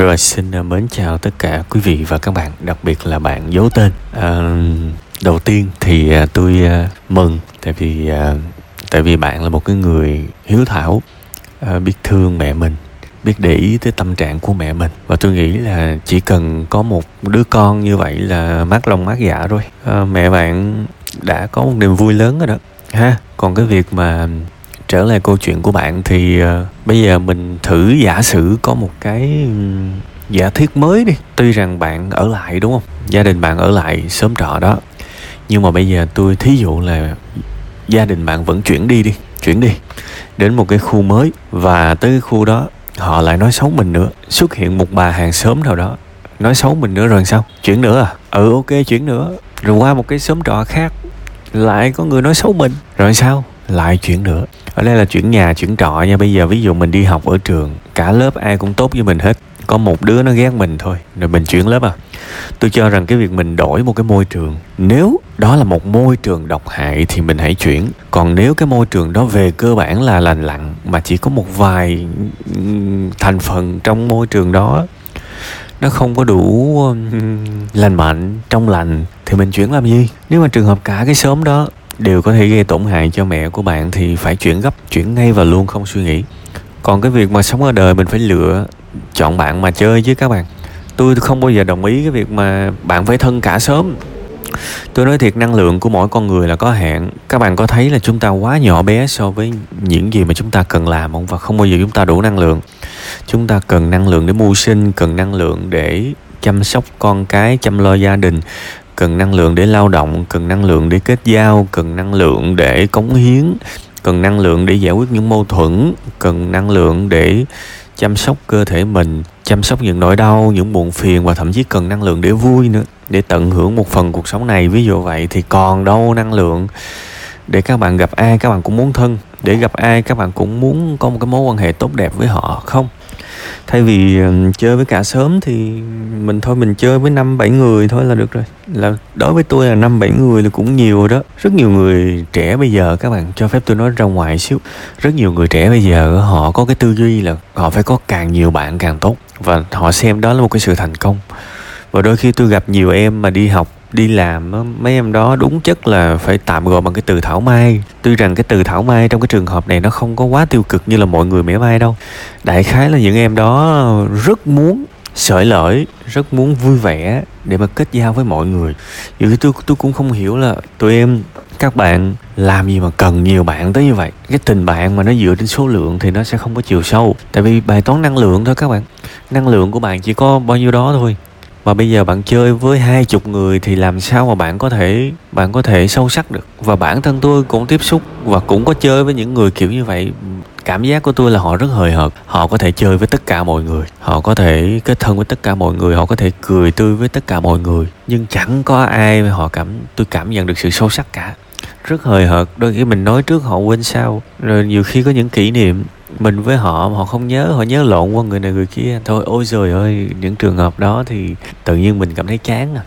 Rồi xin à, mến chào tất cả quý vị và các bạn, đặc biệt là bạn giấu tên. À, đầu tiên thì à, tôi à, mừng tại vì tại vì bạn là một cái người hiếu thảo, biết thương mẹ mình, biết để ý tới tâm trạng của mẹ mình và tôi nghĩ là chỉ cần có một đứa con như vậy là mát lòng mát dạ rồi. À, mẹ bạn đã có một niềm vui lớn rồi đó ha. Còn cái việc mà trở lại câu chuyện của bạn thì uh, bây giờ mình thử giả sử có một cái um, giả thiết mới đi. Tuy rằng bạn ở lại đúng không? Gia đình bạn ở lại sớm trọ đó. Nhưng mà bây giờ tôi thí dụ là gia đình bạn vẫn chuyển đi đi chuyển đi đến một cái khu mới. Và tới cái khu đó họ lại nói xấu mình nữa. Xuất hiện một bà hàng xóm nào đó nói xấu mình nữa rồi sao? Chuyển nữa à? Ừ ok chuyển nữa. Rồi qua một cái xóm trọ khác lại có người nói xấu mình. Rồi sao? Lại chuyển nữa ở đây là chuyển nhà, chuyển trọ nha. Bây giờ ví dụ mình đi học ở trường, cả lớp ai cũng tốt với mình hết. Có một đứa nó ghét mình thôi, rồi mình chuyển lớp à. Tôi cho rằng cái việc mình đổi một cái môi trường, nếu đó là một môi trường độc hại thì mình hãy chuyển. Còn nếu cái môi trường đó về cơ bản là lành lặn, mà chỉ có một vài thành phần trong môi trường đó, nó không có đủ lành mạnh, trong lành, thì mình chuyển làm gì? Nếu mà trường hợp cả cái xóm đó đều có thể gây tổn hại cho mẹ của bạn thì phải chuyển gấp, chuyển ngay và luôn không suy nghĩ. Còn cái việc mà sống ở đời mình phải lựa chọn bạn mà chơi chứ các bạn. Tôi không bao giờ đồng ý cái việc mà bạn phải thân cả sớm. Tôi nói thiệt, năng lượng của mỗi con người là có hạn. Các bạn có thấy là chúng ta quá nhỏ bé so với những gì mà chúng ta cần làm không? Và không bao giờ chúng ta đủ năng lượng. Chúng ta cần năng lượng để mưu sinh, cần năng lượng để chăm sóc con cái, chăm lo gia đình cần năng lượng để lao động, cần năng lượng để kết giao, cần năng lượng để cống hiến, cần năng lượng để giải quyết những mâu thuẫn, cần năng lượng để chăm sóc cơ thể mình, chăm sóc những nỗi đau, những buồn phiền và thậm chí cần năng lượng để vui nữa, để tận hưởng một phần cuộc sống này. Ví dụ vậy thì còn đâu năng lượng để các bạn gặp ai, các bạn cũng muốn thân. Để gặp ai, các bạn cũng muốn có một cái mối quan hệ tốt đẹp với họ, không? Thay vì chơi với cả sớm thì mình thôi, mình chơi với năm bảy người thôi là được rồi. Là đối với tôi là năm bảy người là cũng nhiều rồi đó. Rất nhiều người trẻ bây giờ, các bạn cho phép tôi nói ra ngoài xíu. Rất nhiều người trẻ bây giờ, họ có cái tư duy là họ phải có càng nhiều bạn càng tốt. Và họ xem đó là một cái sự thành công. Và đôi khi tôi gặp nhiều em mà đi học đi làm mấy em đó đúng chất là phải tạm gọi bằng cái từ thảo mai. Tuy rằng cái từ thảo mai trong cái trường hợp này nó không có quá tiêu cực như là mọi người mỉa mai đâu. Đại khái là những em đó rất muốn sợi lợi rất muốn vui vẻ để mà kết giao với mọi người. Dù tôi tôi cũng không hiểu là tụi em, các bạn làm gì mà cần nhiều bạn tới như vậy. Cái tình bạn mà nó dựa trên số lượng thì nó sẽ không có chiều sâu. Tại vì bài toán năng lượng thôi các bạn. Năng lượng của bạn chỉ có bao nhiêu đó thôi và bây giờ bạn chơi với hai chục người thì làm sao mà bạn có thể, bạn có thể sâu sắc được? Và bản thân tôi cũng tiếp xúc và cũng có chơi với những người kiểu như vậy. Cảm giác của tôi là họ rất hời hợt. Họ có thể chơi với tất cả mọi người. Họ có thể kết thân với tất cả mọi người. Họ có thể cười tươi với tất cả mọi người. Nhưng chẳng có ai họ cảm, tôi cảm nhận được sự sâu sắc cả. Rất hời hợt. Đôi khi mình nói trước họ quên sau rồi nhiều khi có những kỷ niệm mình với họ họ không nhớ, họ nhớ lộn qua người này người kia. Thôi, ôi trời ơi, những trường hợp đó thì tự nhiên mình cảm thấy chán à.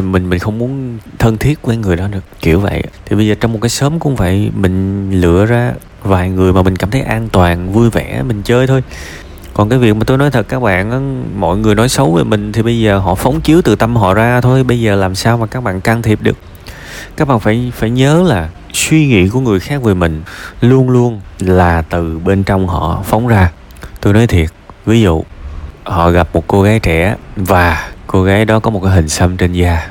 Mình mình không muốn thân thiết với người đó được, kiểu vậy. Thì bây giờ trong một cái xóm cũng vậy, mình lựa ra vài người mà mình cảm thấy an toàn, vui vẻ, mình chơi thôi. Còn cái việc mà tôi nói thật các bạn á, mọi người nói xấu về mình thì bây giờ họ phóng chiếu từ tâm họ ra thôi. Bây giờ làm sao mà các bạn can thiệp được? Các bạn phải phải nhớ là suy nghĩ của người khác về mình luôn luôn là từ bên trong họ phóng ra. Tôi nói thiệt, ví dụ, họ gặp một cô gái trẻ và cô gái đó có một cái hình xăm trên da,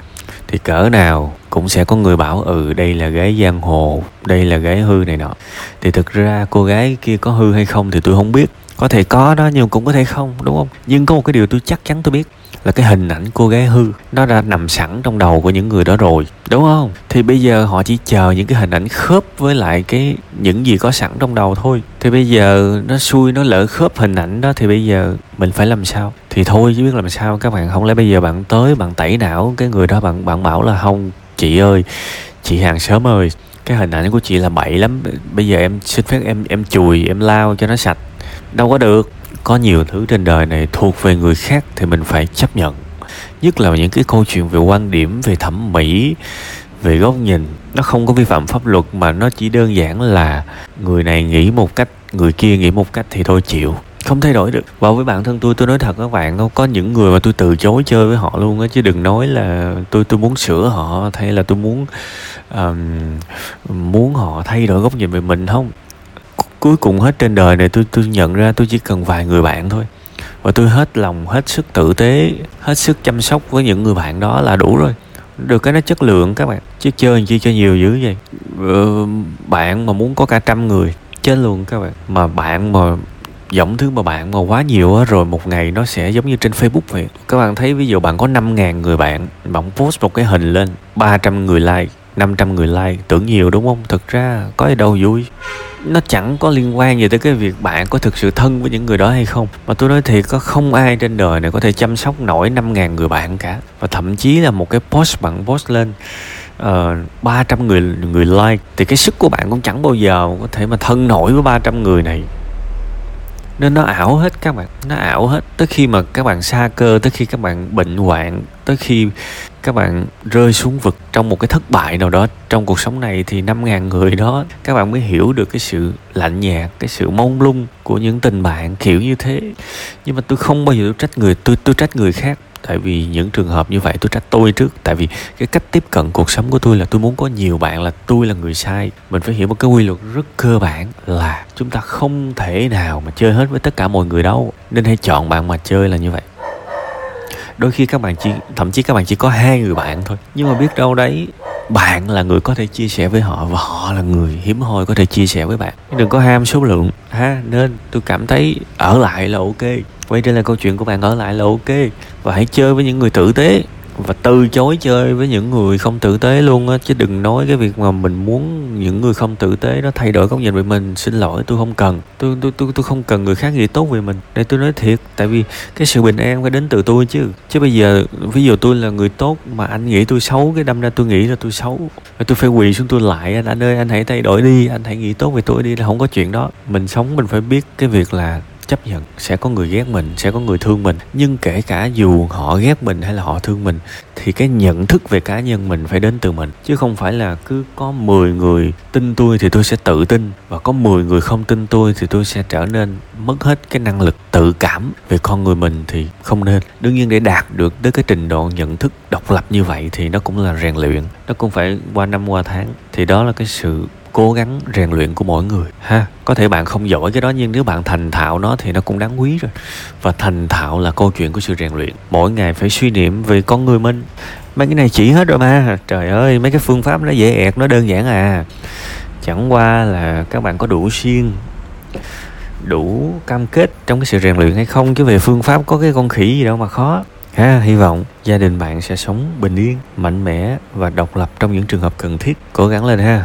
thì cỡ nào cũng sẽ có người bảo ừ đây là gái giang hồ, đây là gái hư này nọ. Thì thực ra cô gái kia có hư hay không thì tôi không biết có thể có đó, nhưng cũng có thể không, đúng không? Nhưng có một cái điều tôi chắc chắn tôi biết, là cái hình ảnh cô gái hư, nó đã nằm sẵn trong đầu của những người đó rồi, đúng không? Thì bây giờ họ chỉ chờ những cái hình ảnh khớp với lại cái những gì có sẵn trong đầu thôi. Thì bây giờ nó xui, nó lỡ khớp hình ảnh đó, thì bây giờ mình phải làm sao? Thì thôi, chứ biết làm sao, các bạn không lẽ bây giờ bạn tới, bạn tẩy não cái người đó, bạn bạn bảo là không, chị ơi, chị hàng xóm ơi, cái hình ảnh của chị là bậy lắm, bây giờ em xin phép em em chùi, em lao cho nó sạch đâu có được. Có nhiều thứ trên đời này thuộc về người khác thì mình phải chấp nhận. Nhất là những cái câu chuyện về quan điểm về thẩm mỹ về góc nhìn. Nó không có vi phạm pháp luật mà nó chỉ đơn giản là người này nghĩ một cách người kia nghĩ một cách thì thôi chịu. Không thay đổi được. Và với bản thân tôi tôi nói thật các bạn có những người mà tôi từ chối chơi với họ luôn á chứ đừng nói là tôi tôi muốn sửa họ hay là tôi muốn um, muốn họ thay đổi góc nhìn về mình không cuối cùng hết trên đời này tôi tôi nhận ra tôi chỉ cần vài người bạn thôi. Và tôi hết lòng hết sức tử tế hết sức chăm sóc với những người bạn đó là đủ rồi. Được cái nó chất lượng các bạn chứ chơi chi cho nhiều dữ vậy. Ờ, bạn mà muốn có cả trăm người chết luôn các bạn. Mà bạn mà giọng thứ mà bạn mà quá nhiều á rồi một ngày nó sẽ giống như trên Facebook vậy. Các bạn thấy ví dụ bạn có 5.000 người bạn bạn post một cái hình lên 300 người like. 500 người like tưởng nhiều đúng không? Thực ra có gì đâu vui. Nó chẳng có liên quan gì tới cái việc bạn có thực sự thân với những người đó hay không. Mà tôi nói thiệt có không ai trên đời này có thể chăm sóc nổi 5.000 người bạn cả. Và thậm chí là một cái post bạn post lên ờ, uh, 300 người người like thì cái sức của bạn cũng chẳng bao giờ có thể mà thân nổi với 300 người này. Nên nó ảo hết các bạn nó ảo hết. Tới khi mà các bạn xa cơ tới khi các bạn bệnh hoạn tới khi các bạn rơi xuống vực trong một cái thất bại nào đó trong cuộc sống này thì năm ngàn người đó, các bạn mới hiểu được cái sự lạnh nhạt, cái sự mông lung của những tình bạn kiểu như thế. Nhưng mà tôi không bao giờ tôi trách người, tôi tôi trách người khác. Tại vì những trường hợp như vậy tôi trách tôi trước. Tại vì cái cách tiếp cận cuộc sống của tôi là tôi muốn có nhiều bạn là tôi là người sai. Mình phải hiểu một cái quy luật rất cơ bản là chúng ta không thể nào mà chơi hết với tất cả mọi người đâu. Nên hãy chọn bạn mà chơi là như vậy đôi khi các bạn chỉ, thậm chí các bạn chỉ có hai người bạn thôi. Nhưng mà biết đâu đấy, bạn là người có thể chia sẻ với họ và họ là người hiếm hoi có thể chia sẻ với bạn. Đừng có ham số lượng, ha? Nên tôi cảm thấy ở lại là ok. Quay trở lại câu chuyện của bạn ở lại là ok. Và hãy chơi với những người tử tế và từ chối chơi với những người không tử tế luôn á, chứ đừng nói cái việc mà mình muốn những người không tử tế đó thay đổi góc nhìn về mình. Xin lỗi, tôi không cần. Tôi tôi tôi tôi không cần người khác nghĩ tốt về mình. Để tôi nói thiệt, tại vì cái sự bình an phải đến từ tôi chứ. Chứ bây giờ, ví dụ tôi là người tốt mà anh nghĩ tôi xấu, cái đâm ra tôi nghĩ là tôi xấu. Tôi phải quỳ xuống tôi lại, anh anh ơi, anh hãy thay đổi đi, anh hãy nghĩ tốt về tôi đi, là không có chuyện đó. Mình sống mình phải biết cái việc là chấp nhận sẽ có người ghét mình, sẽ có người thương mình. Nhưng kể cả dù họ ghét mình hay là họ thương mình, thì cái nhận thức về cá nhân mình phải đến từ mình. Chứ không phải là cứ có 10 người tin tôi thì tôi sẽ tự tin, và có 10 người không tin tôi thì tôi sẽ trở nên mất hết cái năng lực tự cảm về con người mình thì không nên. Đương nhiên để đạt được tới cái trình độ nhận thức độc lập như vậy thì nó cũng là rèn luyện, nó cũng phải qua năm qua tháng. Thì đó là cái sự cố gắng rèn luyện của mỗi người. Ha, có thể bạn không giỏi cái đó, nhưng nếu bạn thành thạo nó thì nó cũng đáng quý rồi. Và thành thạo là câu chuyện của sự rèn luyện. Mỗi ngày phải suy niệm về con người mình. Mấy cái này chỉ hết rồi mà. Trời ơi, mấy cái phương pháp nó dễ ẹt, nó đơn giản à. Chẳng qua là các bạn có đủ siêng, đủ cam kết trong cái sự rèn luyện hay không? Chứ về phương pháp có cái con khỉ gì đâu mà khó. Ha, hy vọng gia đình bạn sẽ sống bình yên, mạnh mẽ và độc lập trong những trường hợp cần thiết. Cố gắng lên ha.